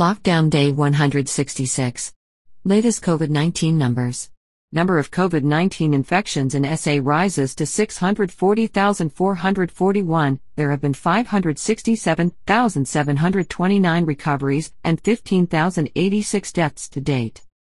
Lockdown Day 166. Latest COVID 19 numbers. Number of COVID 19 infections in SA rises to 640,441. There have been 567,729 recoveries and 15,086 deaths to date.